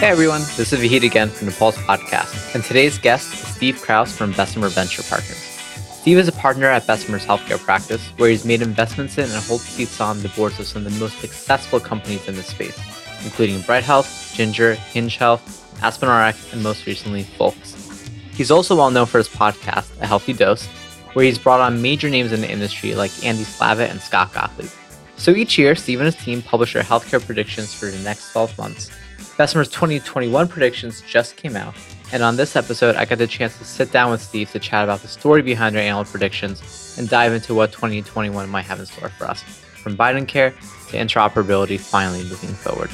Hey everyone, this is Vahid again from the Pulse Podcast, and today's guest is Steve Kraus from Bessemer Venture Partners. Steve is a partner at Bessemer's healthcare practice, where he's made investments in and holds seats on the boards of some of the most successful companies in the space, including Bright Health, Ginger, Hinge Health, AspenRx, and most recently, Folx. He's also well known for his podcast, A Healthy Dose, where he's brought on major names in the industry like Andy Slavitt and Scott Gottlieb. So each year, Steve and his team publish their healthcare predictions for the next 12 months. Bessemer's 2021 predictions just came out, and on this episode, I got the chance to sit down with Steve to chat about the story behind their annual predictions and dive into what 2021 might have in store for us, from Biden care to interoperability finally moving forward.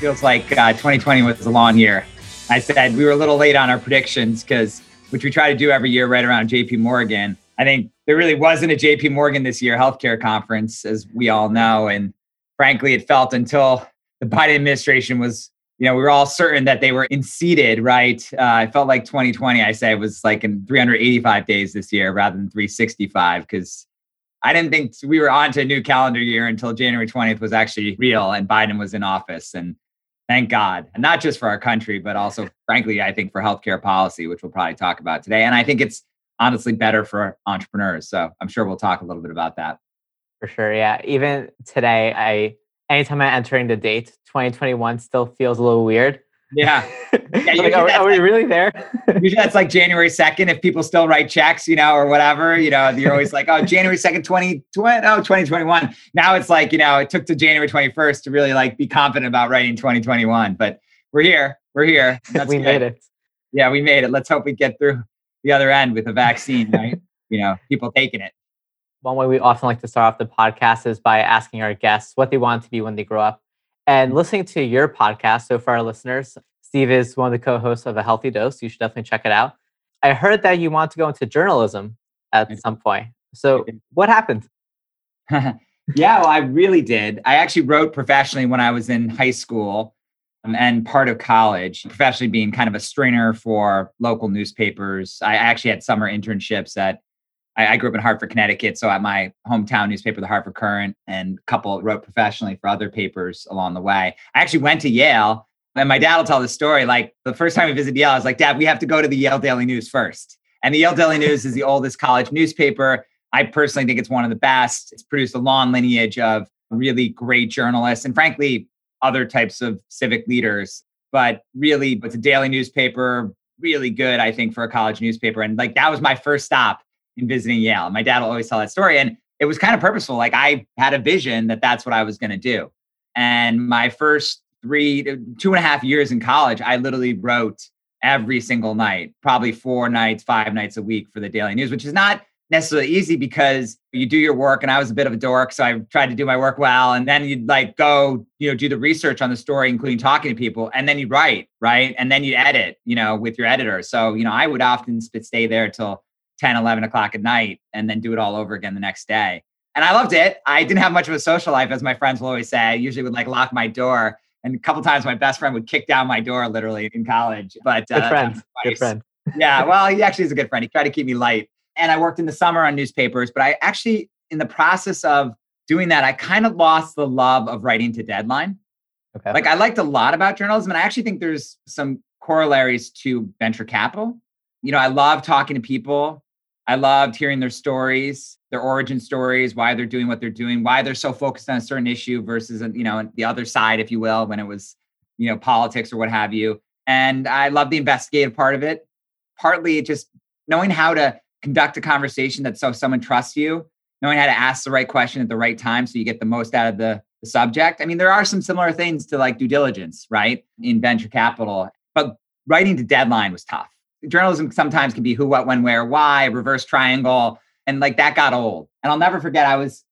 Feels like uh, 2020 was a long year. I said we were a little late on our predictions because, which we try to do every year right around JP Morgan. I think there really wasn't a JP Morgan this year healthcare conference, as we all know. And frankly, it felt until the Biden administration was, you know, we were all certain that they were in-seated, right? Uh, felt like 2020, I say, was like in 385 days this year rather than 365 because I didn't think we were on to a new calendar year until January 20th was actually real and Biden was in office. And thank God, and not just for our country, but also, frankly, I think for healthcare policy, which we'll probably talk about today. And I think it's honestly better for entrepreneurs. So I'm sure we'll talk a little bit about that. For sure. Yeah. Even today, I anytime I'm entering the date, 2021 still feels a little weird. Yeah. yeah like, are, are, we really there? usually that's like January 2nd. If people still write checks, you know, or whatever, you know, you're always like, oh, January 2nd, 2020, oh, 2021. Now it's like, you know, it took to January 21st to really like be confident about writing 2021. But we're here. We're here. we good. made it. Yeah, we made it. Let's hope we get through the other end with a vaccine, right? you know, people taking it. One way we often like to start off the podcast is by asking our guests what they want to be when they grow up. And mm-hmm. listening to your podcast, so for our listeners, Steve is one of the co-hosts of A Healthy Dose. You should definitely check it out. I heard that you want to go into journalism at some point. So what happened? yeah, well, I really did. I actually wrote professionally when I was in high school Um, and part of college, professionally being kind of a stringer for local newspapers. I actually had summer internships at, I, I grew up in Hartford, Connecticut. So at my hometown newspaper, the Hartford Courant, and a couple wrote professionally for other papers along the way. I actually went to Yale. And my dad will tell the story. Like the first time we visited Yale, I was like, Dad, we have to go to the Yale Daily News first. And the Yale Daily News is the oldest college newspaper. I personally think it's one of the best. It's produced a long lineage of really great journalists and frankly other types of civic leaders. But really, it's a daily newspaper, really good, I think, for a college newspaper. And like that was my first stop in visiting Yale. My dad will always tell that story. And it was kind of purposeful. Like I had a vision that that's what I was going to do. And my first three, uh, two and a half years in college, I literally wrote every single night, probably four nights, five nights a week for the Daily News, which is not necessarily easy because you do your work and I was a bit of a dork so I tried to do my work well and then you'd like go you know do the research on the story including talking to people and then you write right? And then you edit you know with your editor. So you know I would often stay there till 10 11 o'clock at night and then do it all over again the next day. And I loved it. I didn't have much of a social life as my friends will always say. I usually would like lock my door and a couple times my best friend would kick down my door literally in college but good uh, friend. good friend. Yeah well he actually is a good friend. He tried to keep me light and I worked in the summer on newspapers, but I actually, in the process of doing that, I kind of lost the love of writing to deadline. Okay. Like I liked a lot about journalism, and I actually think there's some corollaries to venture capital. You know, I love talking to people. I loved hearing their stories, their origin stories, why they're doing what they're doing, why they're so focused on a certain issue versus, you know, the other side, if you will, when it was, you know, politics or what have you. And I love the investigative part of it. Partly just knowing how to conduct a conversation that so someone trusts you, knowing how to ask the right question at the right time so you get the most out of the, the subject. I mean, there are some similar things to like due diligence, right? In venture capital, but writing to deadline was tough. Journalism sometimes can be who, what, when, where, why, reverse triangle. And like that got old. And I'll never forget, I was,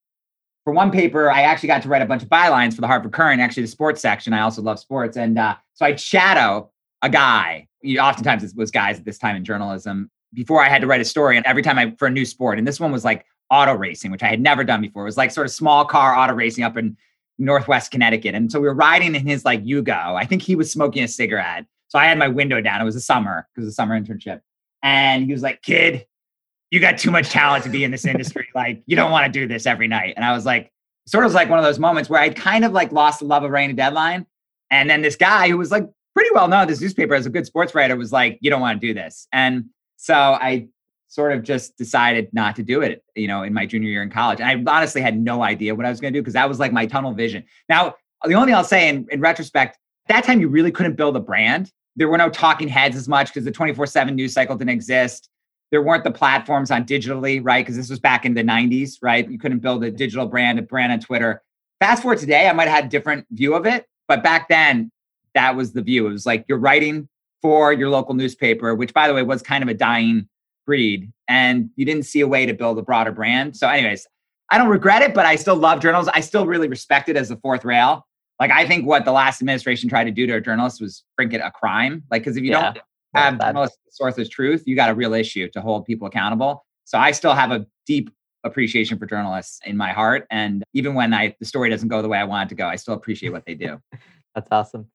for one paper, I actually got to write a bunch of bylines for the Hartford Courant, actually the sports section. I also love sports. And uh, so I'd shadow a guy. You, Oftentimes it was guys at this time in journalism before I had to write a story, and every time I for a new sport, and this one was like auto racing, which I had never done before. It was like sort of small car auto racing up in Northwest Connecticut, and so we were riding in his like Yugo. I think he was smoking a cigarette, so I had my window down. It was a summer because it was a summer internship, and he was like, "Kid, you got too much talent to be in this industry. like, you don't want to do this every night." And I was like, sort of like one of those moments where I'd kind of like lost the love of writing a deadline. And then this guy who was like pretty well known, this newspaper as a good sports writer, was like, you don't want to do this. And so I sort of just decided not to do it, you know, in my junior year in college. And I honestly had no idea what I was going to do because that was like my tunnel vision. Now, the only thing I'll say in, in retrospect, that time you really couldn't build a brand. There were no talking heads as much because the 24 7 news cycle didn't exist. There weren't the platforms on digitally, right? Because this was back in the 90s, right? You couldn't build a digital brand, a brand on Twitter. Fast forward today, I might have had a different view of it. But back then, that was the view. It was like you're writing for your local newspaper, which by the way was kind of a dying breed. And you didn't see a way to build a broader brand. So, anyways, I don't regret it, but I still love journals. I still really respect it as the fourth rail. Like I think what the last administration tried to do to a journalist was bring it a crime. Like because if you yeah, don't have journalists source as truth, you got a real issue to hold people accountable. So I still have a deep appreciation for journalists in my heart, and even when I the story doesn't go the way I want it to go, I still appreciate what they do. That's awesome.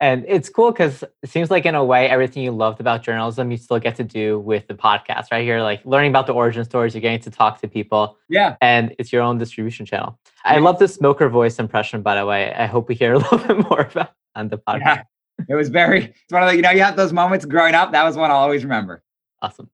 And it's cool because it seems like in a way everything you loved about journalism you still get to do with the podcast right here, like learning about the origin stories, you're getting to talk to people. Yeah. And it's your own distribution channel. Yeah. I love the smoker voice impression, by the way. I hope we hear a little bit more about on the podcast. Yeah. It was very it's one of the, you know, you have those moments growing up. That was one I'll always remember. Awesome.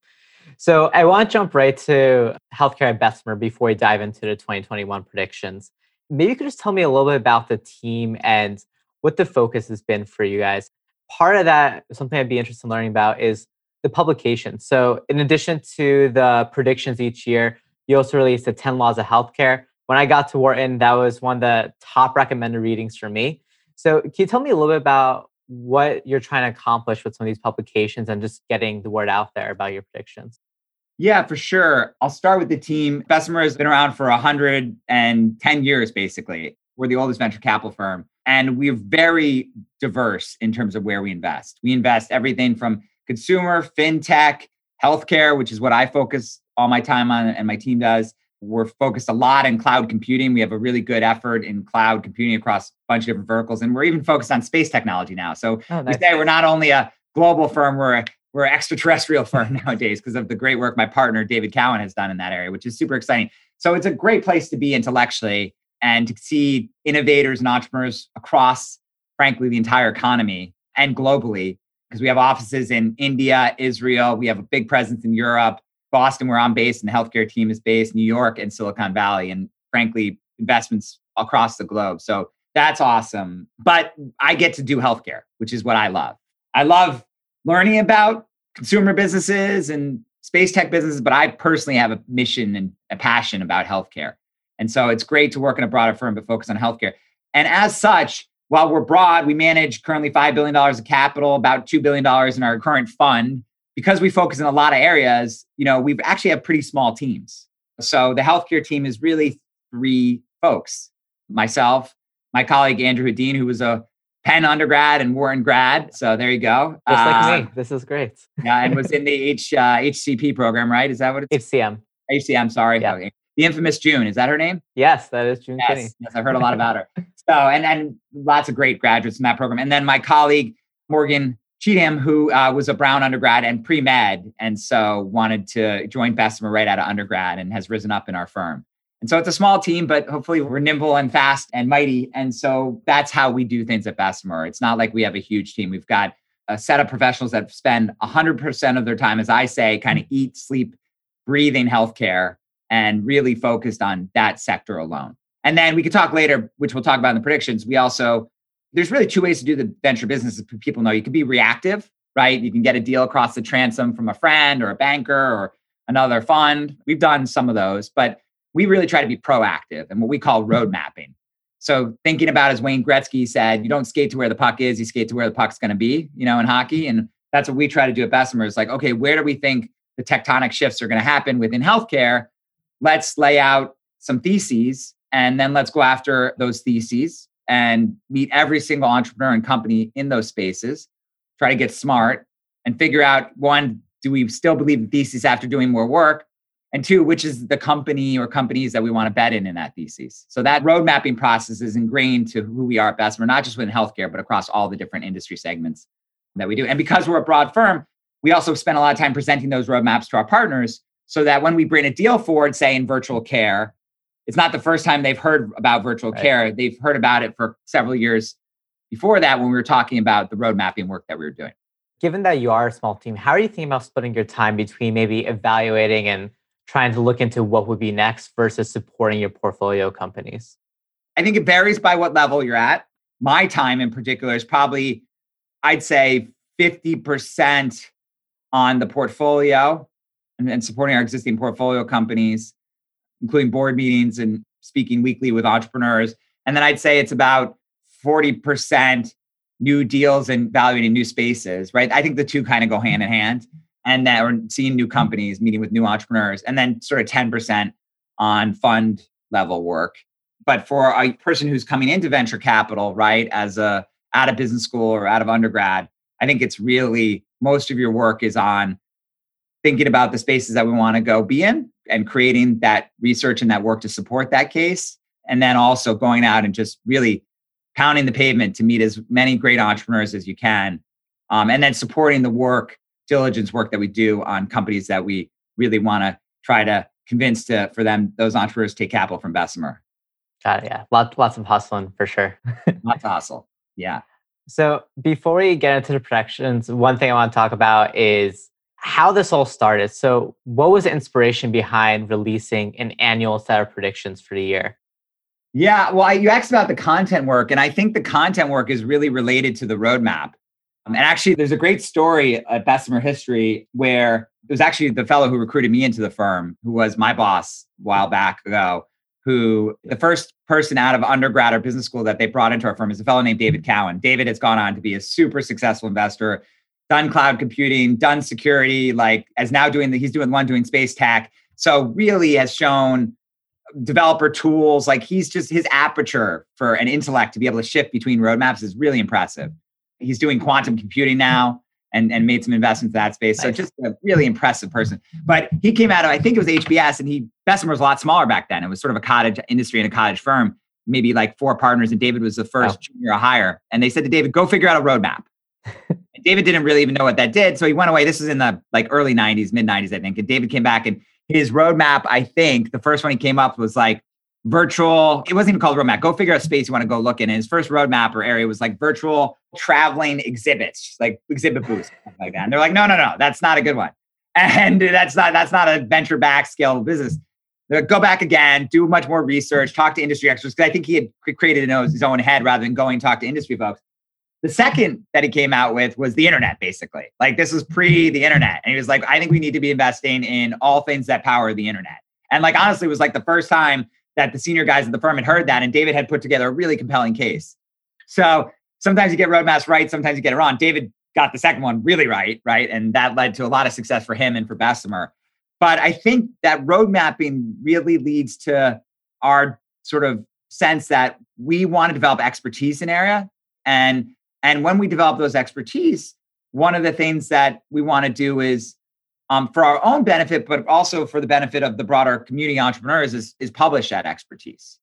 So I want to jump right to healthcare at Bessemer before we dive into the 2021 predictions. Maybe you could just tell me a little bit about the team and what the focus has been for you guys. Part of that, something I'd be interested in learning about is the publication. So, in addition to the predictions each year, you also released the 10 Laws of Healthcare. When I got to Wharton, that was one of the top recommended readings for me. So, can you tell me a little bit about what you're trying to accomplish with some of these publications and just getting the word out there about your predictions? Yeah, for sure. I'll start with the team. Bessemer has been around for 110 years, basically. We're the oldest venture capital firm. And we're very diverse in terms of where we invest. We invest everything from consumer, fintech, healthcare, which is what I focus all my time on and my team does. We're focused a lot in cloud computing. We have a really good effort in cloud computing across a bunch of different verticals. And we're even focused on space technology now. So oh, we say we're not only a global firm, we're a we're an extraterrestrial firm nowadays because of the great work my partner David Cowan has done in that area, which is super exciting. So it's a great place to be intellectually and to see innovators and entrepreneurs across, frankly, the entire economy and globally, because we have offices in India, Israel, we have a big presence in Europe, Boston, where I'm based, and the healthcare team is based, New York, and Silicon Valley, and frankly, investments across the globe. So that's awesome. But I get to do healthcare, which is what I love. I love learning about consumer businesses and space tech businesses, but I personally have a mission and a passion about healthcare. And so it's great to work in a broader firm, but focus on healthcare. And as such, while we're broad, we manage currently $5 billion of capital, about $2 billion in our current fund. Because we focus in a lot of areas, you know, we've actually have pretty small teams. So the healthcare team is really three folks myself, my colleague Andrew Hedin, who was a Penn undergrad and Wharton grad. So there you go. Just like uh, me. This is great. yeah, and was in the H uh, HCP program, right? Is that what it's? HCM. HCM. Sorry. Yeah the infamous June. Is that her name? Yes, that is June yes, Kinney. Yes, I've heard a lot about her. So, and and lots of great graduates in that program. And then my colleague Morgan Cheatham, who uh, was a Brown undergrad and pre med, and so wanted to join Bessemer right out of undergrad, and has risen up in our firm. And so it's a small team, but hopefully we're nimble and fast and mighty. And so that's how we do things at Bessemer. It's not like we have a huge team. We've got a set of professionals that spend 100% of their time, as I say, kind of eat, sleep, breathing healthcare and really focused on that sector alone. And then we could talk later, which we'll talk about in the predictions. We also, there's really two ways to do the venture business. People know you can be reactive, right? You can get a deal across the transom from a friend or a banker or another fund. We've done some of those, but we really try to be proactive and what we call road mapping. So thinking about as Wayne Gretzky said, you don't skate to where the puck is, you skate to where the puck's going to be, you know, in hockey. And that's what we try to do at Bessemer is like, okay, where do we think the tectonic shifts are going to happen within healthcare? Let's lay out some theses and then let's go after those theses and meet every single entrepreneur and company in those spaces try to get smart and figure out one do we still believe the thesis after doing more work? And two which is the company or companies that we want to bet in in that thesis? So that road mapping process is ingrained to who we are at bessemer not just within healthcare but across all the different industry segments that we do. And because we're a broad firm we also spend a lot of time presenting those roadmaps to our partners so that when we bring a deal forward, say in virtual mm-hmm. care, it's not the first time they've heard about virtual right. care. They've heard about it for several years before that when we were talking about the road mapping work that we were doing. Given that you are a small team, how are you thinking about splitting your time between maybe evaluating and trying to look into what would be next versus supporting your portfolio companies? I think it varies by what level you're at. My time in particular is probably, I'd say, 50% on the portfolio and, supporting our existing portfolio companies, including board meetings and speaking weekly with entrepreneurs. And then I'd say it's about 40% new deals and valuing new spaces, right? I think the two kind of go hand in hand. And that we're seeing new companies, meeting with new entrepreneurs, and then sort of 10% on fund level work. But for a person who's coming into venture capital, right, as a out of business school or out of undergrad, I think it's really most of your work is on thinking about the spaces that we want to go be in and creating that research and that work to support that case. And then also going out and just really pounding the pavement to meet as many great entrepreneurs as you can. Um, and then supporting the work, diligence work that we do on companies that we really want to try to convince to for them, those entrepreneurs take capital from Bessemer. Got it. Yeah. Lots, lots of hustling for sure. lots of hustle. Yeah. So before we get into the projections, one thing I want to talk about is how this all started. So, what was the inspiration behind releasing an annual set of predictions for the year? Yeah, well, I, you asked about the content work, and I think the content work is really related to the roadmap. Um, and actually, there's a great story at Bessemer History where it was actually the fellow who recruited me into the firm, who was my boss a while back ago, who the first person out of undergrad or business school that they brought into our firm is a fellow named David Cowan. David has gone on to be a super successful investor, done cloud computing, done security, like as now doing the, he's doing one doing space tech. So really has shown developer tools, like he's just his aperture for an intellect to be able to shift between roadmaps is really impressive. He's doing quantum computing now and, and made some investments in that space. So just a really impressive person. But he came out of, I think it was HBS, and he Bessemer was a lot smaller back then. It was sort of a cottage industry and a cottage firm, maybe like four partners, and David was the first junior hire. And they said to David, go figure out a roadmap. David didn't really even know what that did. So he went away. This is in the like early 90s, mid 90s, I think. And David came back and his roadmap, I think, the first one he came up was like virtual, it wasn't even called roadmap. Go figure out space you want to go look in. And his first roadmap or area was like virtual traveling exhibits, like exhibit booths, like that. And they're like, no, no, no, that's not a good one. And that's not that's not a venture back scale business. Like, go back again, do much more research, talk to industry experts. Because I think he had created it his own head rather than going talk to industry folks. The second that he came out with was the internet, basically. Like this was pre mm-hmm. the internet. And he was like, I think we need to be investing in all things that power the internet. And like honestly, it was like the first time that the senior guys at the firm had heard that. And David had put together a really compelling case. So sometimes you get roadmaps right, sometimes you get it wrong. David got the second one really right, right? And that led to a lot of success for him and for Bessemer. But I think that road mapping really leads to our sort of sense that we want to develop expertise in area and and when we develop those expertise, one of the things that we want to do is um, for our own benefit, but also for the benefit of the broader community entrepreneurs, is, is publish that expertise.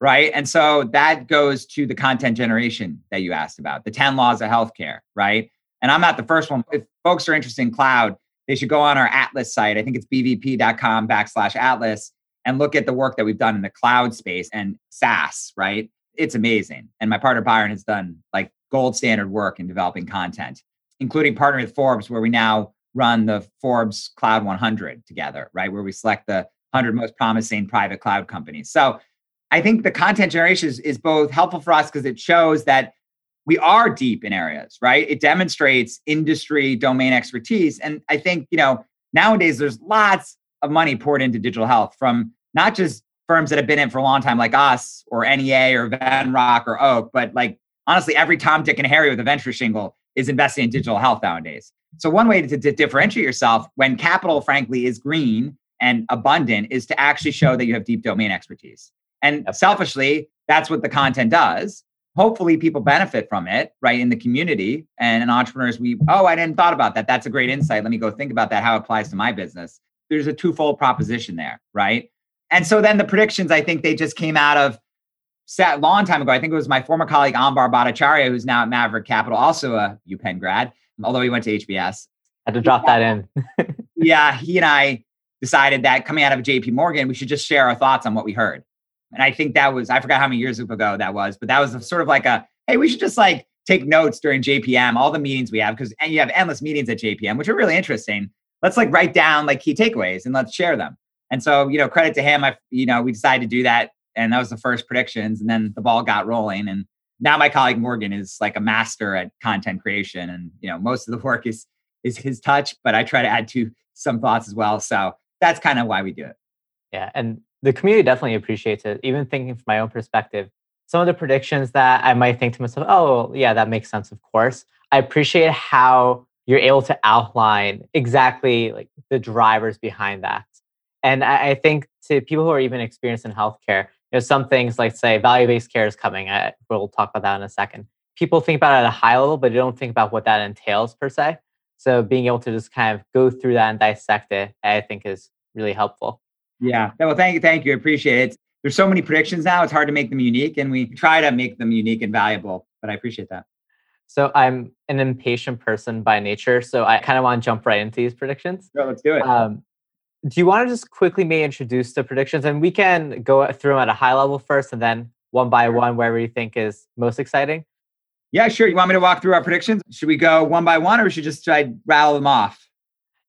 Right. And so that goes to the content generation that you asked about, the 10 laws of healthcare. Right. And I'm not the first one. If folks are interested in cloud, they should go on our Atlas site. I think it's bvp.com backslash Atlas and look at the work that we've done in the cloud space and SaaS, right? It's amazing. And my partner Byron has done like gold standard work in developing content, including partnering with Forbes, where we now run the Forbes Cloud 100 together, right? Where we select the 100 most promising private cloud companies. So I think the content generation is, is both helpful for us because it shows that we are deep in areas, right? It demonstrates industry domain expertise. And I think, you know, nowadays there's lots of money poured into digital health from not just firms that have been in for a long time like us or NEA or Venrock or Oak, but like honestly, every Tom, Dick, and Harry with a venture shingle is investing in digital health nowadays. So one way to, to differentiate yourself when capital, frankly, is green and abundant is to actually show that you have deep domain expertise. And selfishly, that's what the content does. Hopefully, people benefit from it, right, in the community. And entrepreneurs, we, oh, I didn't thought about that. That's a great insight. Let me go think about that, how it applies to my business. There's a twofold proposition there, right? And so then the predictions, I think they just came out of sat long time ago. I think it was my former colleague Ambar Bhattacharya, who's now at Maverick Capital, also a UPenn grad, although he went to HBS. Had to drop that in. yeah, he and I decided that coming out of JP Morgan, we should just share our thoughts on what we heard. And I think that was, I forgot how many years ago that was, but that was sort of like a, hey, we should just like take notes during JPM, all the meetings we have, because and you have endless meetings at JPM, which are really interesting. Let's like write down like key takeaways and let's share them. And so, you know, credit to him. I, you know, we decided to do that. And that was the first predictions. And then the ball got rolling. And now my colleague Morgan is like a master at content creation. And, you know, most of the work is is his touch, but I try to add to some thoughts as well. So that's kind of why we do it. Yeah. And the community definitely appreciates it. Even thinking from my own perspective, some of the predictions that I might think to myself, oh, yeah, that makes sense, of course. I appreciate how you're able to outline exactly like the drivers behind that. And I, I think to people who are even experienced in healthcare, know, some things like say value-based care is coming. I, we'll talk about that in a second. People think about it at a high level, but they don't think about what that entails per se. So being able to just kind of go through that and dissect it, I think is really helpful. Yeah. Well, thank you. Thank you. I appreciate it. There's so many predictions now. It's hard to make them unique, and we try to make them unique and valuable. But I appreciate that. So I'm an impatient person by nature, so I kind of want to jump right into these predictions. Sure, let's do it. Um, do you want to just quickly may introduce the predictions, and we can go through them at a high level first, and then one by one, wherever you think is most exciting? Yeah, sure. You want me to walk through our predictions? Should we go one by one, or should just try rattle them off?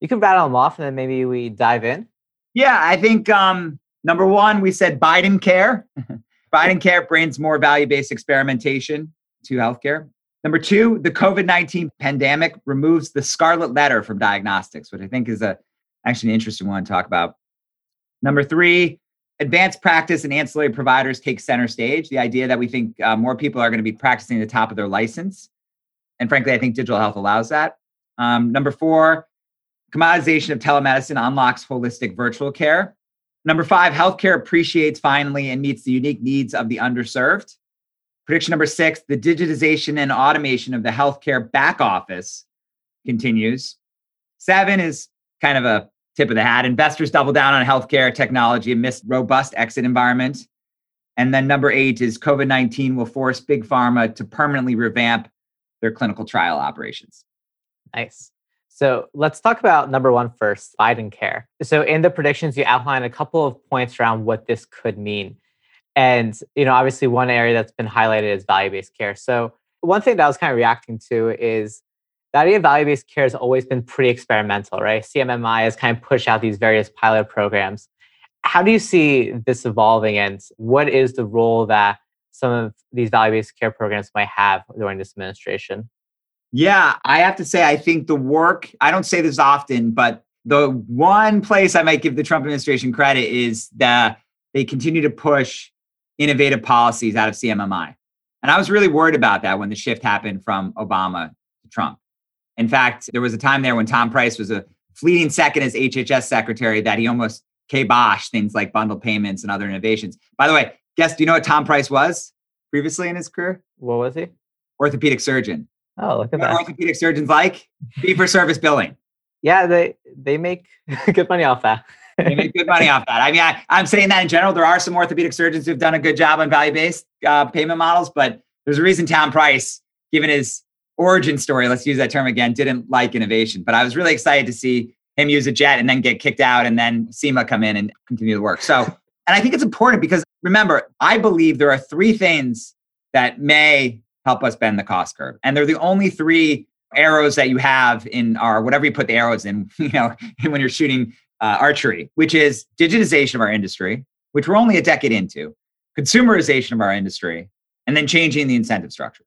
You can rattle them off, and then maybe we dive in. Yeah, I think um, number one, we said Biden care. Biden care brings more value based experimentation to healthcare. Number two, the COVID 19 pandemic removes the scarlet letter from diagnostics, which I think is a, actually an interesting one to talk about. Number three, advanced practice and ancillary providers take center stage. The idea that we think uh, more people are going to be practicing the top of their license. And frankly, I think digital health allows that. Um, number four, Commoditization of telemedicine unlocks holistic virtual care. Number five, healthcare appreciates finally and meets the unique needs of the underserved. Prediction number six, the digitization and automation of the healthcare back office continues. Seven is kind of a tip of the hat. Investors double down on healthcare technology amidst robust exit environment. And then number eight is COVID 19 will force big pharma to permanently revamp their clinical trial operations. Nice. So let's talk about number one first, Biden care. So in the predictions, you outline a couple of points around what this could mean. And, you know, obviously one area that's been highlighted is value-based care. So one thing that I was kind of reacting to is the idea of value-based care has always been pretty experimental, right? CMMI has kind of pushed out these various pilot programs. How do you see this evolving and what is the role that some of these value-based care programs might have during this administration? Yeah, I have to say, I think the work, I don't say this often, but the one place I might give the Trump administration credit is that they continue to push innovative policies out of CMMI. And I was really worried about that when the shift happened from Obama to Trump. In fact, there was a time there when Tom Price was a fleeting second as HHS secretary that he almost kibosh things like bundle payments and other innovations. By the way, guess, do you know what Tom Price was previously in his career? What was he? Orthopedic surgeon. Oh, look at that. Orthopedic surgeons like fee for service billing. Yeah, they they make good money off that. they make good money off that. I mean, I, am saying that in general. There are some orthopedic surgeons who've done a good job on value based uh, payment models, but there's a reason Tom Price, given his origin story, let's use that term again, didn't like innovation. But I was really excited to see him use a jet and then get kicked out and then Seema come in and continue the work. So, and I think it's important because remember, I believe there are three things that may help us bend the cost curve. And they're the only three arrows that you have in our whatever you put the arrows in, you know, when you're shooting uh, archery, which is digitization of our industry, which we're only a decade into, consumerization of our industry, and then changing the incentive structure.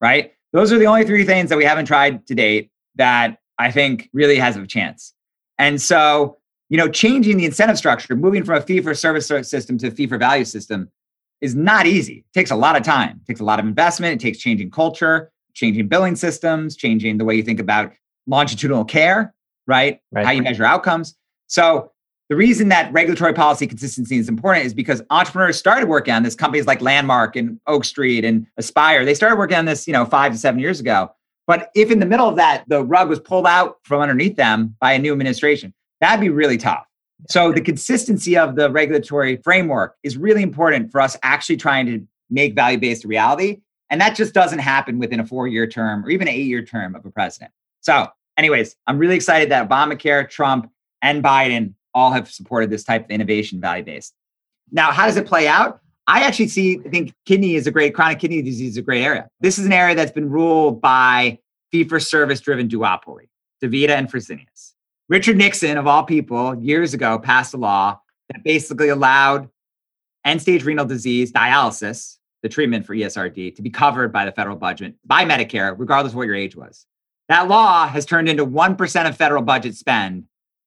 Right? Those are the only three things that we haven't tried to date that I think really has a chance. And so, you know, changing the incentive structure, moving from a fee for service system to a fee for value system is not easy. It takes a lot of time, it takes a lot of investment, it takes changing culture, changing billing systems, changing the way you think about longitudinal care, right? right. How you measure outcomes. So the reason that regulatory policy consistency is important is because entrepreneurs started working on this. Companies like Landmark and Oak Street and Aspire, they started working on this, you know, five to seven years ago. But if in the middle of that, the rug was pulled out from underneath them by a new administration, that'd be really tough. So the consistency of the regulatory framework is really important for us actually trying to make value-based reality. And that just doesn't happen within a four-year term or even an eight-year term of a president. So, anyways, I'm really excited that Obamacare, Trump, and Biden all have supported this type of innovation value-based. Now, how does it play out? I actually see, I think kidney is a great, chronic kidney disease is a great area. This is an area that's been ruled by fee for service driven duopoly, DaVita and Fresenius. Richard Nixon, of all people, years ago passed a law that basically allowed end stage renal disease dialysis, the treatment for ESRD, to be covered by the federal budget, by Medicare, regardless of what your age was. That law has turned into 1% of federal budget spend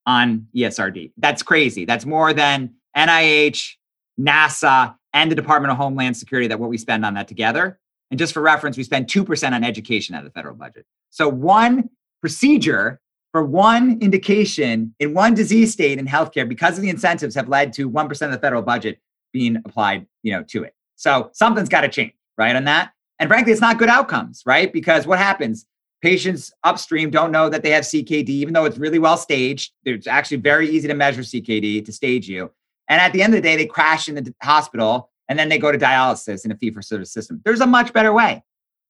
on ESRD. That's crazy. That's more than NIH, NASA, and the Department of Homeland Security that what we spend on that together. And just for reference, we spend 2% on education out of the federal budget. So one procedure for one indication in one disease state in healthcare because of the incentives have led to 1% of the federal budget being applied, you know, to it. So something's got to change, right? On that. And frankly, it's not good outcomes, right? Because what happens? Patients upstream don't know that they have CKD, even though it's really well staged. It's actually very easy to measure CKD to stage you. And at the end of the day, they crash in the hospital and then they go to dialysis in a fee for service system. There's a much better way.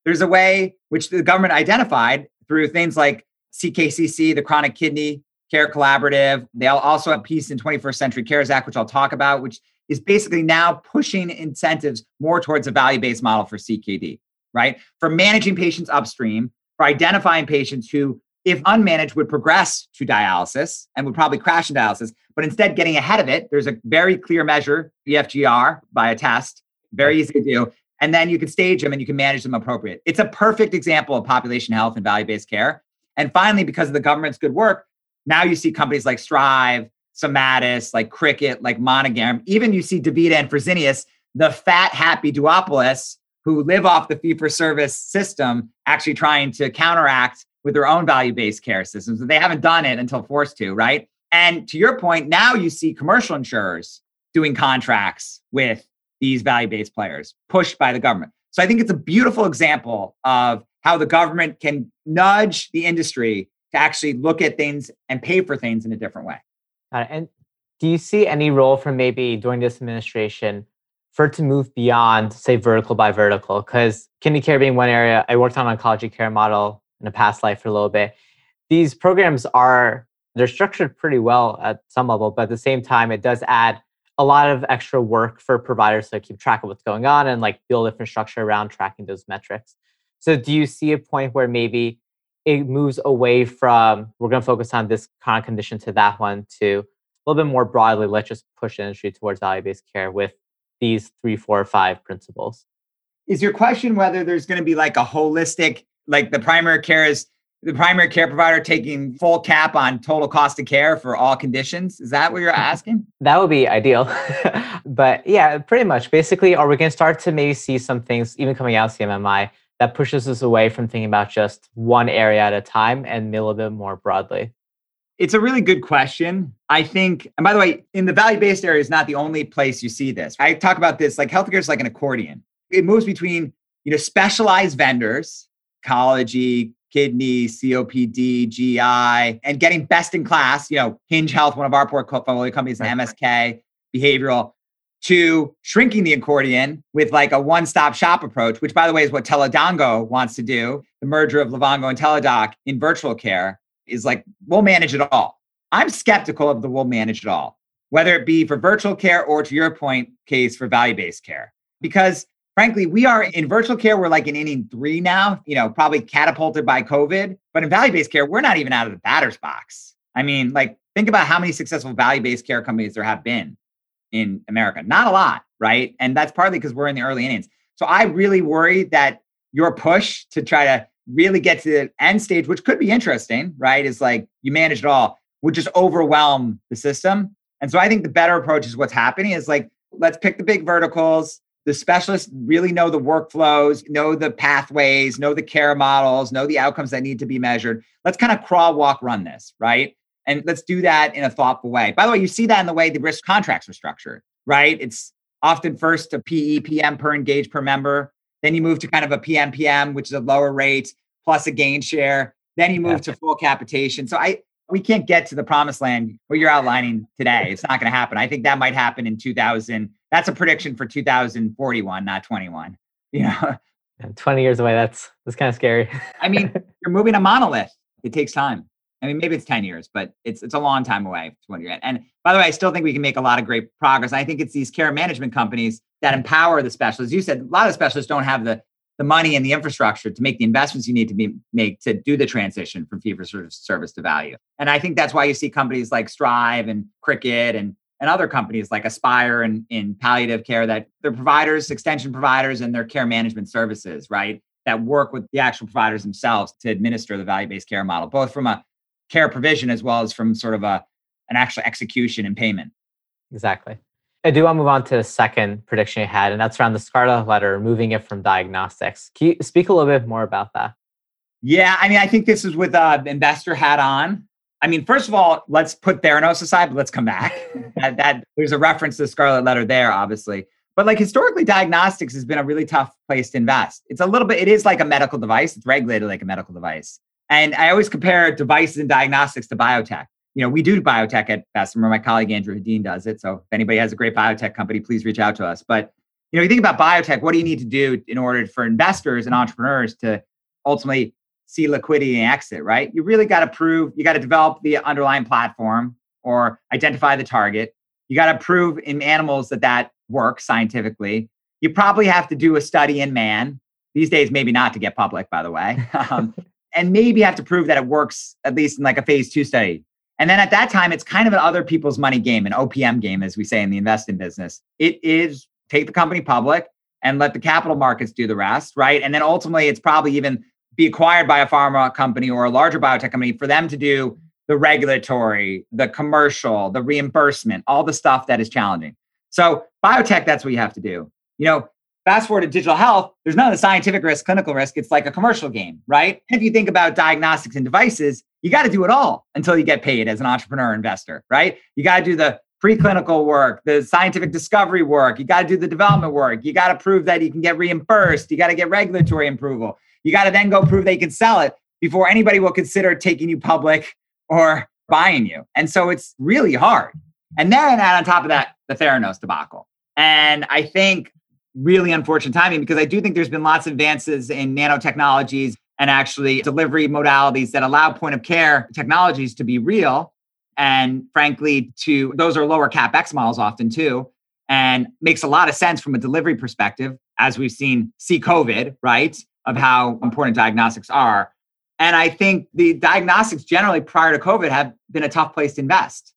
There's a way which the government identified through things like CKCC, the Chronic Kidney Care Collaborative. They also have a piece in 21st Century Cures Act, which I'll talk about, which is basically now pushing incentives more towards a value based model for CKD, right? For managing patients upstream, for identifying patients who, if unmanaged, would progress to dialysis and would probably crash in dialysis, but instead getting ahead of it. There's a very clear measure, EFGR, by a test, very easy to do. And then you can stage them and you can manage them appropriate. It's a perfect example of population health and value based care. And finally, because of the government's good work, now you see companies like Strive, Somatus, like Cricket, like Monogram. Even you see DaVita and Fresenius, the fat, happy duopolists who live off the fee for service system, actually trying to counteract with their own value based care systems. They haven't done it until forced to, right? And to your point, now you see commercial insurers doing contracts with these value based players pushed by the government. So I think it's a beautiful example of how the government can nudge the industry to actually look at things and pay for things in a different way. Uh, and do you see any role for maybe during this administration for it to move beyond, say, vertical by vertical? Because kidney care being one area, I worked on oncology care model in a past life for a little bit. These programs are they're structured pretty well at some level, but at the same time, it does add a lot of extra work for providers to keep track of what's going on and like build infrastructure around tracking those metrics. So do you see a point where maybe it moves away from we're going to focus on this kind of condition to that one to a little bit more broadly, let's just push the industry towards value-based care with these three, four, five principles. Is your question whether there's going to be like a holistic, like the primary care is the primary care provider taking full cap on total cost of care for all conditions? Is that what you're asking? That would be ideal. but yeah, pretty much. Basically, are we going to start to maybe see some things even coming out of CMMI that pushes us away from thinking about just one area at a time and a little bit more broadly? It's a really good question. I think, and by the way, in the value based area is not the only place you see this. I talk about this like healthcare is like an accordion. It moves between, you know, specialized vendors, oncology, kidney, COPD, GI, and getting best in class, you know, Hinge Health, one of our portfolio companies, and MSK, behavioral, to shrinking the accordion with like a one-stop shop approach, which by the way is what Teledango wants to do. The merger of Livongo and Teladoc in virtual care is like we'll manage it all. I'm skeptical of the we'll manage it all, whether it be for virtual care or to your point case for value-based care. Because frankly, we are in virtual care, we're like in inning three now, you know, probably catapulted by COVID. But in value-based care, we're not even out of the batter's box. I mean, like think about how many successful value-based care companies there have been in America. Not a lot, right? And that's partly because we're in the early innings. So I really worry that your push to try to really get to the end stage, which could be interesting, right? Is like you manage it all, would just overwhelm the system. And so I think the better approach is what's happening is like, let's pick the big verticals. The specialists really know the workflows, know the pathways, know the care models, know the outcomes that need to be measured. Let's kind of crawl, walk, run this, right? And let's do that in a thoughtful way. By the way, you see that in the way the risk contracts are structured, right? It's often first a PE, PM per engaged per member. Then you move to kind of a PMPM, which is a lower rate plus a gain share. Then you move yeah. to full capitation. So I we can't get to the promised land what you're outlining today. It's not going to happen. I think that might happen in 2000. That's a prediction for 2041, not 21. You know, 20 years away. That's that's kind of scary. I mean, you're moving a monolith. It takes time. I mean, maybe it's 10 years, but it's it's a long time away to when you're at. And by the way, I still think we can make a lot of great progress. I think it's these care management companies that empower the specialists. You said a lot of specialists don't have the the money and the infrastructure to make the investments you need to be, make to do the transition from fee for service to value. And I think that's why you see companies like Strive and Cricket and and other companies like Aspire and in palliative care that they're providers, extension providers, and their care management services, right? That work with the actual providers themselves to administer the value-based care model, both from a care provision as well as from sort of a an actual execution and payment. Exactly. I do want to move on to the second prediction you had, and that's around the Scarlet Letter, moving it from diagnostics. Can you speak a little bit more about that? Yeah, I mean, I think this is with uh, investor hat on. I mean, first of all, let's put Theranos aside, but let's come back. that, that there's a reference to the Scarlet Letter there, obviously. But like historically, diagnostics has been a really tough place to invest. It's a little bit, it is like a medical device. It's regulated like a medical device. And I always compare devices and diagnostics to biotech you know, we do biotech at Bessemer. My colleague Andrew Hedin does it. So if anybody has a great biotech company, please reach out to us. But you know, you think about biotech, what do you need to do in order for investors and entrepreneurs to ultimately see liquidity and exit, right? You really got to prove, you got to develop the underlying platform or identify the target. You got to prove in animals that that works scientifically. You probably have to do a study in man. These days, maybe not to get public, by the way. Um, and maybe have to prove that it works, at least in like a phase two study. And then at that time, it's kind of an other people's money game, an OPM game, as we say in the investing business. It is take the company public and let the capital markets do the rest, right? And then ultimately, it's probably even be acquired by a pharma company or a larger biotech company for them to do the regulatory, the commercial, the reimbursement, all the stuff that is challenging. So, biotech, that's what you have to do. You know, Fast forward to digital health, there's none of the scientific risk, clinical risk. It's like a commercial game, right? If you think about diagnostics and devices, you got to do it all until you get paid as an entrepreneur investor, right? You got to do the preclinical work, the scientific discovery work. You got to do the development work. You got to prove that you can get reimbursed. You got to get regulatory approval. You got to then go prove they can sell it before anybody will consider taking you public or buying you. And so it's really hard. And then add on top of that, the Theranos debacle. And I think really unfortunate timing because I do think there's been lots of advances in nanotechnologies and actually delivery modalities that allow point of care technologies to be real. And frankly, to those are lower capex models often too, and makes a lot of sense from a delivery perspective, as we've seen see COVID, right? Of how important diagnostics are. And I think the diagnostics generally prior to COVID have been a tough place to invest.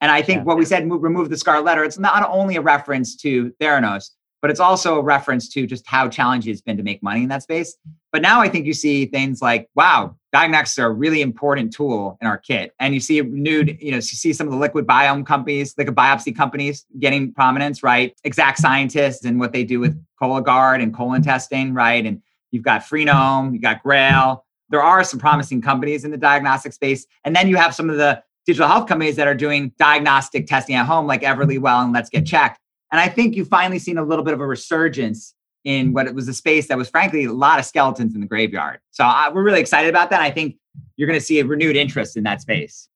And I think yeah. what we said, move, remove the scarlet letter, it's not only a reference to Theranos, but it's also a reference to just how challenging it's been to make money in that space. But now I think you see things like, wow, diagnostics are a really important tool in our kit. And you see renewed, you know, you see some of the liquid biome companies, liquid biopsy companies getting prominence, right? Exact Sciences and what they do with Cologuard and colon testing, right? And you've got Freenome, you got Grail. There are some promising companies in the diagnostic space. And then you have some of the digital health companies that are doing diagnostic testing at home, like Everlywell and Let's Get Checked. And I think you've finally seen a little bit of a resurgence in what it was a space that was frankly a lot of skeletons in the graveyard. So I, we're really excited about that. I think you're going to see a renewed interest in that space.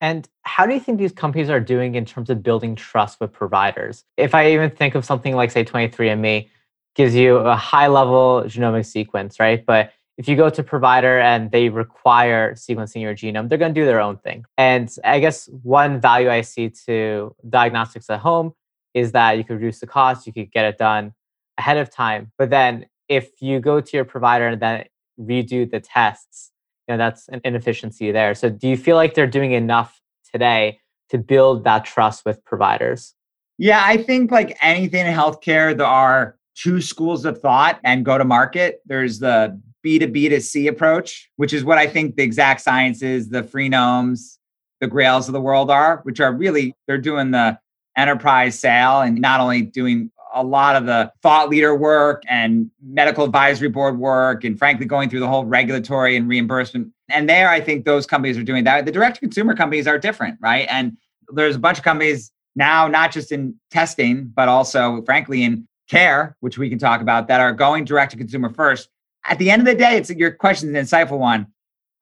And how do you think these companies are doing in terms of building trust with providers? If I even think of something like, say, 23andMe gives you a high level genomic sequence, right? But if you go to provider and they require sequencing your genome, they're going to do their own thing. And I guess one value I see to diagnostics at home is that you could reduce the cost, you could get it done ahead of time. But then if you go to your provider and then redo the tests, you know, that's an inefficiency there. So do you feel like they're doing enough today to build that trust with providers? Yeah, I think like anything in healthcare, there are two schools of thought and go to market. There's the B2B to C approach, which is what I think the exact sciences, the Freenomes, the grails of the world are, which are really, they're doing the enterprise sale and not only doing a lot of the thought leader work and medical advisory board work and frankly going through the whole regulatory and reimbursement. And there i think those companies are doing that. The direct to consumer companies are different right? And there's a bunch of companies now not just in testing but also frankly in care which we can talk about that are going direct to consumer first. At the end of the day it's your question is an insightful one.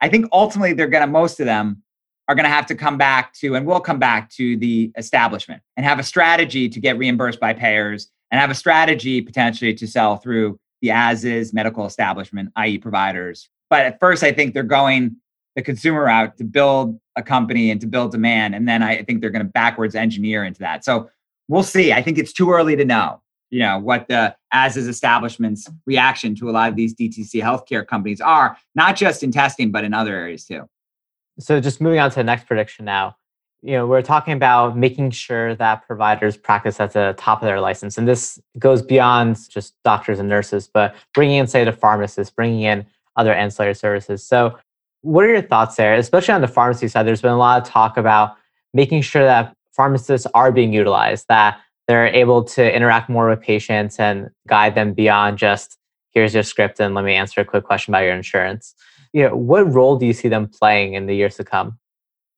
I think ultimately they're going to most of them are going to have to come back to, and will come back to the establishment and have a strategy to get reimbursed by payers and have a strategy potentially to sell through the as is medical establishment, i.e., providers. But at first, I think they're going the consumer route to build a company and to build demand. And then I think they're going to backwards engineer into that. So we'll see. I think it's too early to know, you know, what the as is establishment's reaction to a lot of these DTC healthcare companies are, not just in testing, but in other areas too. So just moving on to the next prediction now. You know, we're talking about making sure that providers practice at the top of their license. And this goes beyond just doctors and nurses, but bringing in, say, the pharmacists, bringing in other ancillary services. So what are your thoughts there, especially on the pharmacy side? There's been a lot of talk about making sure that pharmacists are being utilized, that they're able to interact more with patients and guide them beyond just here's your script and let me answer a quick question about your insurance. You know, what role do you see them playing in the years to come?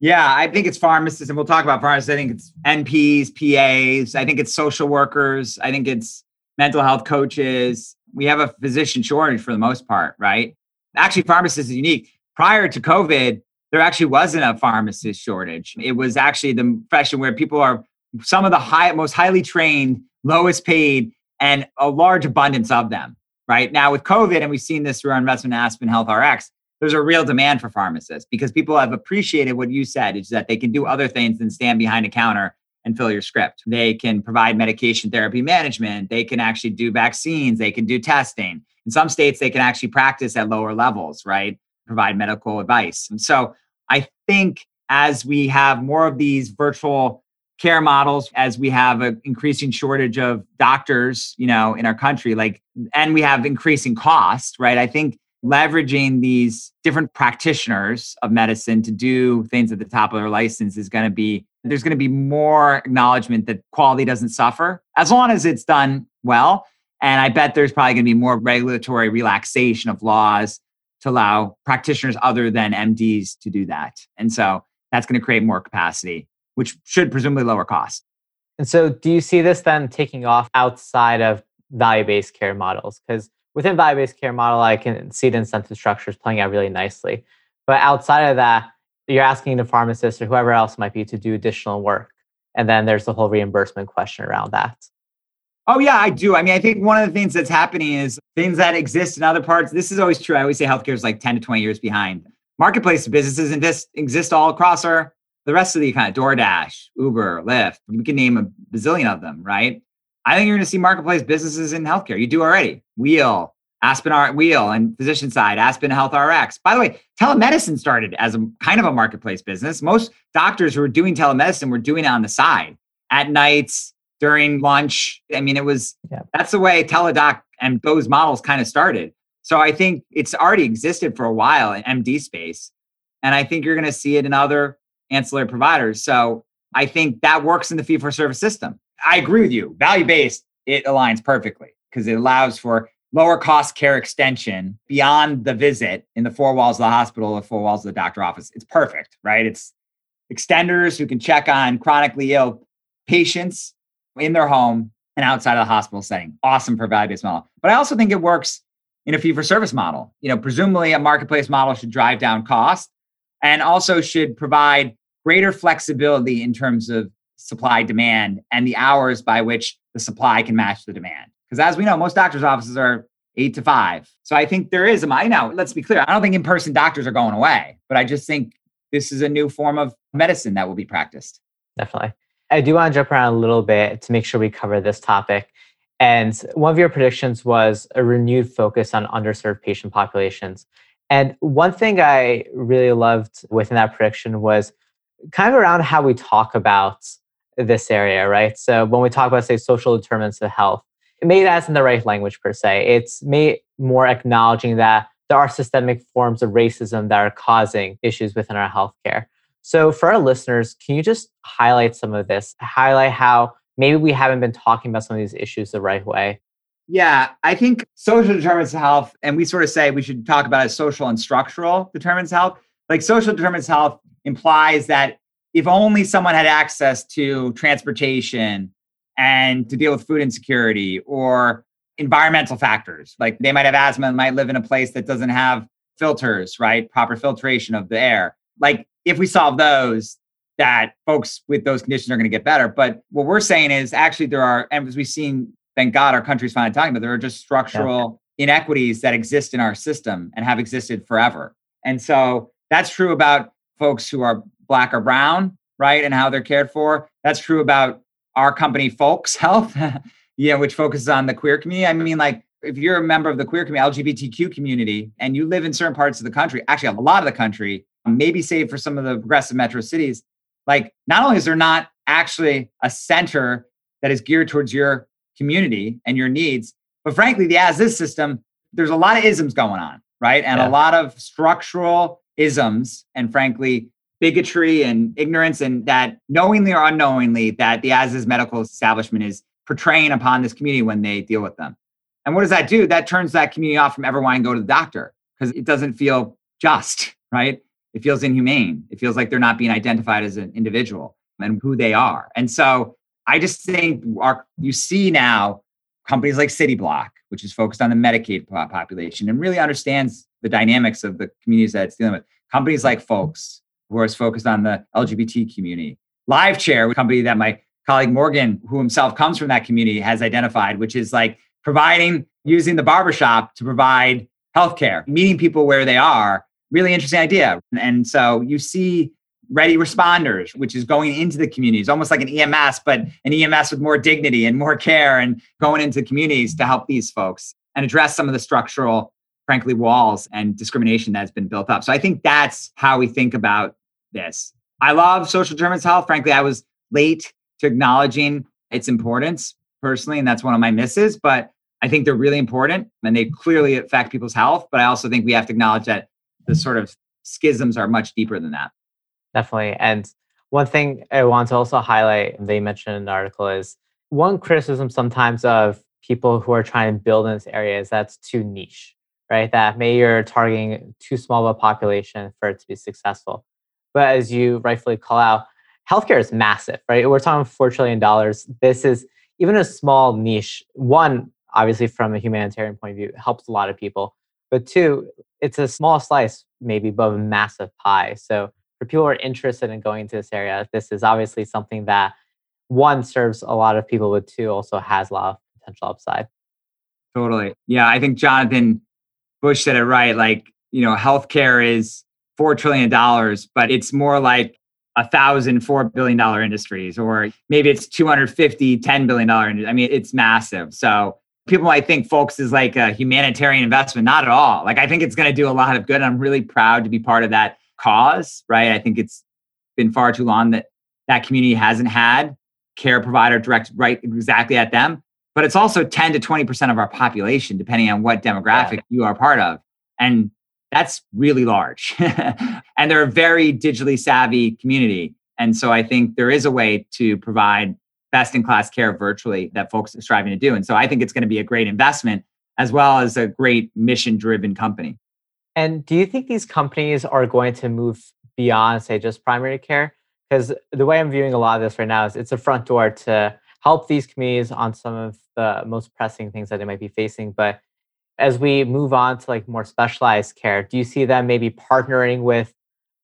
Yeah, I think it's pharmacists, and we'll talk about pharmacists. I think it's NPs, PAs. I think it's social workers. I think it's mental health coaches. We have a physician shortage for the most part, right? Actually, pharmacists is unique prior to COVID, there actually wasn't a pharmacist shortage. It was actually the profession where people are some of the high, most highly trained, lowest paid, and a large abundance of them. Right now with COVID, and we've seen this through our investment in Aspen Health RX, there's a real demand for pharmacists because people have appreciated what you said, is that they can do other things than stand behind a counter and fill your script. They can provide medication therapy management. They can actually do vaccines. They can do testing. In some states, they can actually practice at lower levels, right? provide medical advice. And so I think as we have more of these virtual care models as we have an increasing shortage of doctors you know in our country like and we have increasing costs right i think leveraging these different practitioners of medicine to do things at the top of their license is going to be there's going to be more acknowledgement that quality doesn't suffer as long as it's done well and i bet there's probably going to be more regulatory relaxation of laws to allow practitioners other than MDs to do that. And so that's going to create more capacity, which should presumably lower cost. And so, do you see this then taking off outside of value based care models? Because within value based care model, I can see the incentive structures playing out really nicely. But outside of that, you're asking the pharmacist or whoever else might be to do additional work. And then there's the whole reimbursement question around that. Oh yeah, I do. I mean, I think one of the things that's happening is things that exist in other parts. This is always true. I always say healthcare is like 10 to 20 years behind. Marketplace businesses exist, exist all across our the rest of the kind of DoorDash, Uber, Lyft. We can name a bazillion of them, right? I think you're going to see marketplace businesses in healthcare. You do already. Wheel, Aspen Art Wheel, and physician side, Aspen Health RX. By the way, telemedicine started as a kind of a marketplace business. Most doctors who were doing telemedicine were doing it on the side at nights, during lunch. I mean, it was yeah. that's the way Teladoc and those models kind of started. So I think it's already existed for a while in MD space. And I think you're going to see it in other ancillary providers. So I think that works in the fee for service system. I agree with you. Value based, it aligns perfectly because it allows for lower cost care extension beyond the visit in the four walls of the hospital or four walls of the doctor office. It's perfect, right? It's extenders who can check on chronically ill patients in their home and outside of the hospital setting. Awesome for value based model. But I also think it works in a fee for service model. You know, presumably a marketplace model should drive down cost and also should provide greater flexibility in terms of supply demand and the hours by which the supply can match the demand. Because as we know, most doctors' offices are eight to five. So I think there is a I know, let's be clear. I don't think in-person doctors are going away, but I just think this is a new form of medicine that will be practiced. Definitely. I do want to jump around a little bit to make sure we cover this topic. And one of your predictions was a renewed focus on underserved patient populations. And one thing I really loved within that prediction was kind of around how we talk about this area, right? So when we talk about, say, social determinants of health, made as in the right language per se. It's made more acknowledging that there are systemic forms of racism that are causing issues within our healthcare. So, for our listeners, can you just highlight some of this? Highlight how maybe we haven't been talking about some of these issues the right way. Yeah, I think social determinants of health, and we sort of say we should talk about it social and structural determinants of health. Like social determinants of health implies that if only someone had access to transportation and to deal with food insecurity or environmental factors, like they might have asthma and might live in a place that doesn't have filters, right? Proper filtration of the air. Like if we solve those, that folks with those conditions are going to get better. But what we're saying is actually there are, and as we've seen, thank God our country's finally talking about, there are just structural yeah. inequities that exist in our system and have existed forever. And so That's true about folks who are black or brown, right? And how they're cared for. That's true about our company, Folx Health, yeah, which focuses on the queer community. I mean, like if you're a member of the queer community, LGBTQ community, and you live in certain parts of the country, actually a lot of the country, maybe save for some of the progressive metro cities, like not only is there not actually a center that is geared towards your community and your needs, but frankly, the as is system, there's a lot of isms going on, right? And yeah. a lot of structural isms and frankly, bigotry and ignorance, and that knowingly or unknowingly, that the as is medical establishment is portraying upon this community when they deal with them. And what does that do? That turns that community off from ever wanting to go to the doctor because it doesn't feel just, right? It feels inhumane. It feels like they're not being identified as an individual and who they are. And so I just think our, you see now companies like Cityblock, which is focused on the Medicaid population and really understands the dynamics of the communities that it's dealing with. Companies like Folx, who are focused on the LGBT community. LiveChair, a company that my colleague Morgan, who himself comes from that community, has identified, which is like providing, using the barbershop to provide healthcare, meeting people where they are. Really interesting idea. And so you see ready responders, which is going into the communities, almost like an EMS, but an EMS with more dignity and more care and going into communities to help these folks and address some of the structural, frankly, walls and discrimination that's been built up. So I think that's how we think about this. I love social determinants health. Frankly, I was late to acknowledging its importance personally, and that's one of my misses. But I think they're really important and they clearly affect people's health. But I also think we have to acknowledge that the sort of schisms are much deeper than that. Definitely. And one thing I want to also highlight, they mentioned in the article, is one criticism sometimes of people who are trying to build in this area is that's too niche, right? That maybe you're targeting too small of a population for it to be successful. But as you rightfully call out, healthcare is massive, right? We're talking $4 trillion. This is even a small niche. One, obviously, from a humanitarian point of view, helps a lot of people. But two, it's a small slice, maybe, of a massive pie. So for people who are interested in going to this area, this is obviously something that one serves a lot of people, but two also has a lot of potential upside. Totally. Yeah, I think Jonathan Bush said it right. Like, you know, healthcare is four trillion dollars, but it's more like a thousand four billion dollar industries, or maybe it's 250, 10 billion dollar. I mean, it's massive. So people might think Folx is like a humanitarian investment. Not at all. Like I think it's going to do a lot of good. I'm really proud to be part of that cause, right? I think it's been far too long that that community hasn't had care provider direct right exactly at them. But it's also 10 to 20% of our population, depending on what demographic yeah. you are part of. And that's really large. and they're a very digitally savvy community. And so I think there is a way to provide best in class care virtually that folks are striving to do. And so I think it's going to be a great investment as well as a great mission driven company. And do you think these companies are going to move beyond, say, just primary care? Because the way I'm viewing a lot of this right now is it's a front door to help these communities on some of the most pressing things that they might be facing. But as we move on to like more specialized care, do you see them maybe partnering with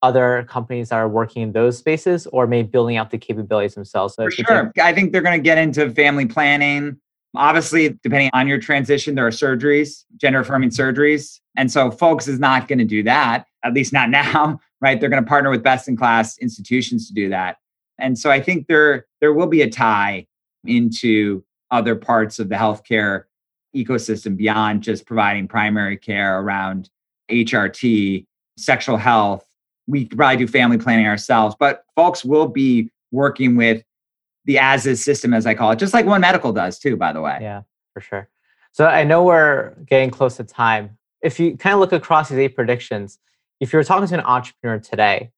other companies that are working in those spaces or maybe building out the capabilities themselves? So For sure. I think they're going to get into family planning. Obviously, depending on your transition, there are surgeries, gender affirming surgeries and so Folx is not going to do that, at least not now, right? They're going to partner with best in class institutions to do that. And so I think there there will be a tie into other parts of the healthcare ecosystem beyond just providing primary care around HRT, sexual health. We could probably do family planning ourselves, but Folx will be working with the as is system, as I call it, just like One Medical does too, by the way. Yeah, for sure. So I know we're getting close to time if you kind of look across these eight predictions, if you're talking to an entrepreneur today,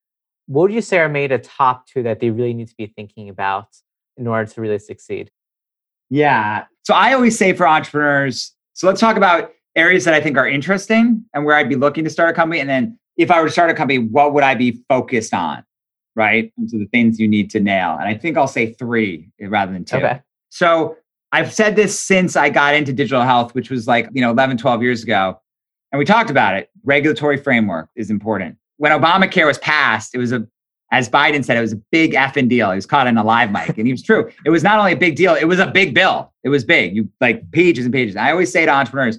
what would you say are made a top two that they really need to be thinking about in order to really succeed? Yeah. So I always say for entrepreneurs, so let's talk about areas that I think are interesting and where I'd be looking to start a company. And then if I were to start a company, what would I be focused on? Right. So the things you need to nail. And I think I'll say three rather than two. Okay. So I've said this since I got into digital health, which was like, you know, 11, 12 years ago. And we talked about it. Regulatory framework is important. When Obamacare was passed, it was a, as Biden said, it was a big effing deal. He was caught in a live mic, and he was true. It was not only a big deal; it was a big bill. It was big. You like pages and pages. I always say to entrepreneurs,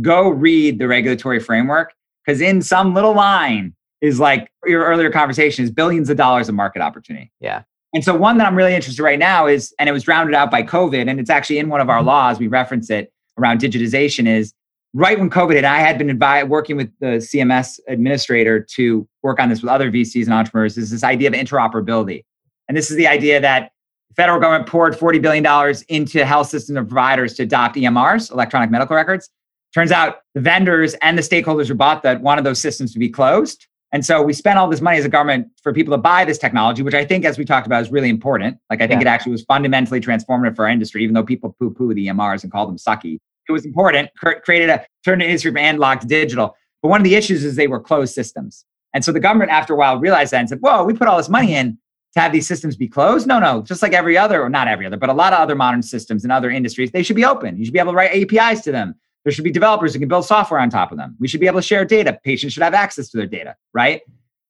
go read the regulatory framework because in some little line is like your earlier conversation is billions of dollars of market opportunity. Yeah. And so one that I'm really interested right now is, and it was rounded out by COVID, and it's actually in one of our mm-hmm. laws. We reference it around digitization. Is right when COVID hit, I had been advi- working with the CMS administrator to work on this with other VCs and entrepreneurs. Is this idea of interoperability, and this is the idea that the federal government poured $40 billion into health systems and providers to adopt EMRs, electronic medical records. Turns out the vendors and the stakeholders who bought that wanted those systems to be closed. And so we spent all this money as a government for people to buy this technology, which I think, as we talked about, is really important. Like I think yeah. it actually was fundamentally transformative for our industry, even though people poo-poo the EMRs and call them sucky. It was important, created a turned the industry from analog to digital. But one of the issues is they were closed systems. And so the government, after a while, realized that and said, whoa, we put all this money in to have these systems be closed? No, no, just like every other, or not every other, but a lot of other modern systems in other industries, they should be open. You should be able to write APIs to them. There should be developers who can build software on top of them. We should be able to share data. Patients should have access to their data, right?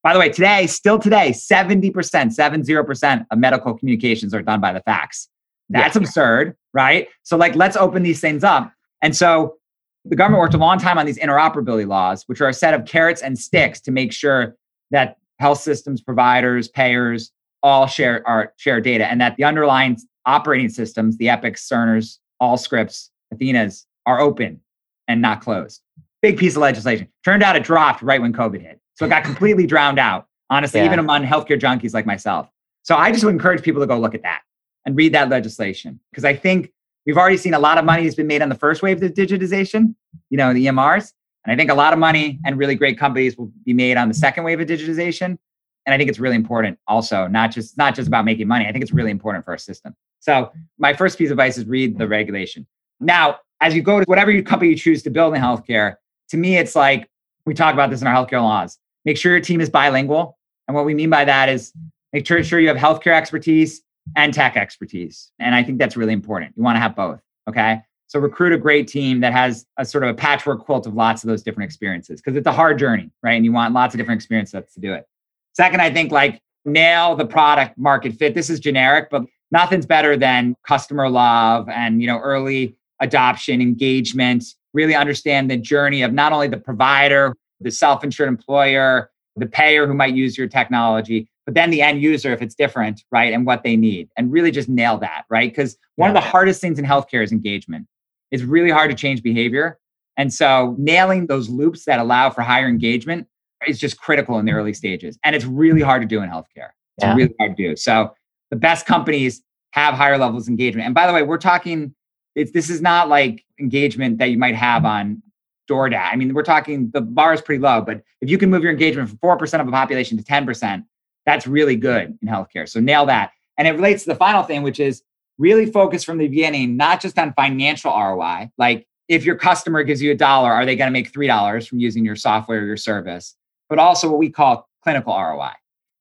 By the way, today, still today, 70%, 70% of medical communications are done by the fax. That's yeah. absurd, right? So, like, let's open these things up. And so the government worked a long time on these interoperability laws, which are a set of carrots and sticks to make sure that health systems, providers, payers all share our share data, and that the underlying operating systems, the Epics, Cerners, Allscripts, Athenas, are open and not closed. Big piece of legislation. Turned out it dropped right when COVID hit. So it got completely drowned out, honestly, yeah. even among healthcare junkies like myself. So I just would encourage people to go look at that and read that legislation because I think we've already seen a lot of money has been made on the first wave of digitization, you know, the EMRs. And I think a lot of money and really great companies will be made on the second wave of digitization. And I think it's really important also, not just not just about making money. I think it's really important for our system. So my first piece of advice is read the regulation. Now, as you go to whatever company you choose to build in healthcare, to me, it's like we talk about this in our healthcare laws. Make sure your team is bilingual. And what we mean by that is make sure, sure you have healthcare expertise and tech expertise. And I think that's really important. You want to have both. Okay. So recruit a great team that has a sort of a patchwork quilt of lots of those different experiences because it's a hard journey, right? And you want lots of different experiences to do it. Second, I think like nail the product market fit. This is generic, but nothing's better than customer love and you know early adoption, engagement, really understand the journey of not only the provider, the self-insured employer, the payer who might use your technology, but then the end user if it's different, right? And what they need. And really just nail that, right? Because one yeah. of the hardest things in healthcare is engagement. It's really hard to change behavior. And so nailing those loops that allow for higher engagement is just critical in the early stages. And it's really hard to do in healthcare. It's yeah. really hard to do. So the best companies have higher levels of engagement. And by the way, we're talking, it's this is not like engagement that you might have on DoorDash. I mean, we're talking the bar is pretty low, but if you can move your engagement from 4% of a population to 10%, that's really good in healthcare. So nail that. And it relates to the final thing, which is really focus from the beginning, not just on financial ROI. Like if your customer gives you a dollar, are they going to make $3 from using your software or your service? but also what we call clinical ROI.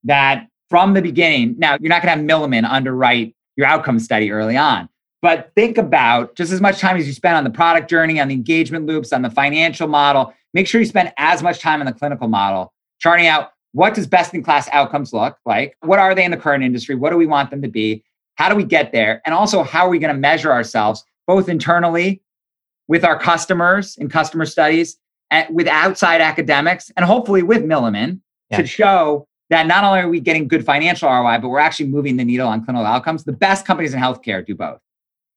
That from the beginning, now you're not going to have Milliman underwrite your outcome study early on, but think about just as much time as you spend on the product journey, on the engagement loops, on the financial model. Make sure you spend as much time on the clinical model, charting out what does best in class outcomes look like? What are they in the current industry? What do we want them to be? How do we get there? And also, how are we going to measure ourselves both internally with our customers in customer studies at, with outside academics and hopefully with Milliman yeah. to show that not only are we getting good financial ROI, but we're actually moving the needle on clinical outcomes. The best companies in healthcare do both.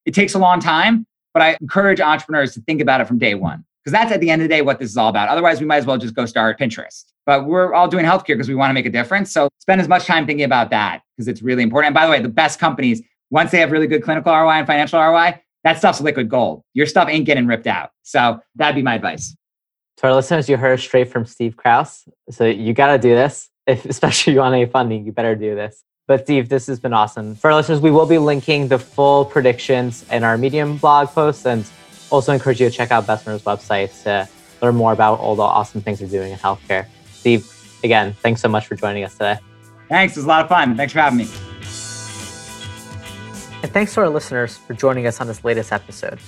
It takes a long time, but I encourage entrepreneurs to think about it from day one because that's at the end of the day what this is all about. Otherwise, we might as well just go start Pinterest. But we're all doing healthcare because we want to make a difference. So spend as much time thinking about that because it's really important. And by the way, the best companies, once they have really good clinical ROI and financial ROI, that stuff's liquid gold. Your stuff ain't getting ripped out. So that'd be my advice. To our listeners, you heard straight from Steve Kraus. So you got to do this. If especially you want any funding, you better do this. But Steve, this has been awesome. For our listeners, we will be linking the full predictions in our Medium blog post and also encourage you to check out Bessemer's website to learn more about all the awesome things they're doing in healthcare. Steve, again, thanks so much for joining us today. Thanks. It was a lot of fun. Thanks for having me. And thanks to our listeners for joining us on this latest episode.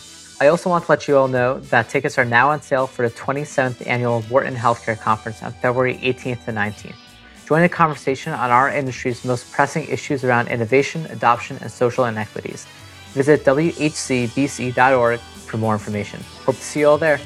I also want to let you all know that tickets are now on sale for the 27th annual Wharton Healthcare Conference on February 18th to 19th. Join the conversation on our industry's most pressing issues around innovation, adoption, and social inequities. Visit whcbc.org for more information. Hope to see you all there.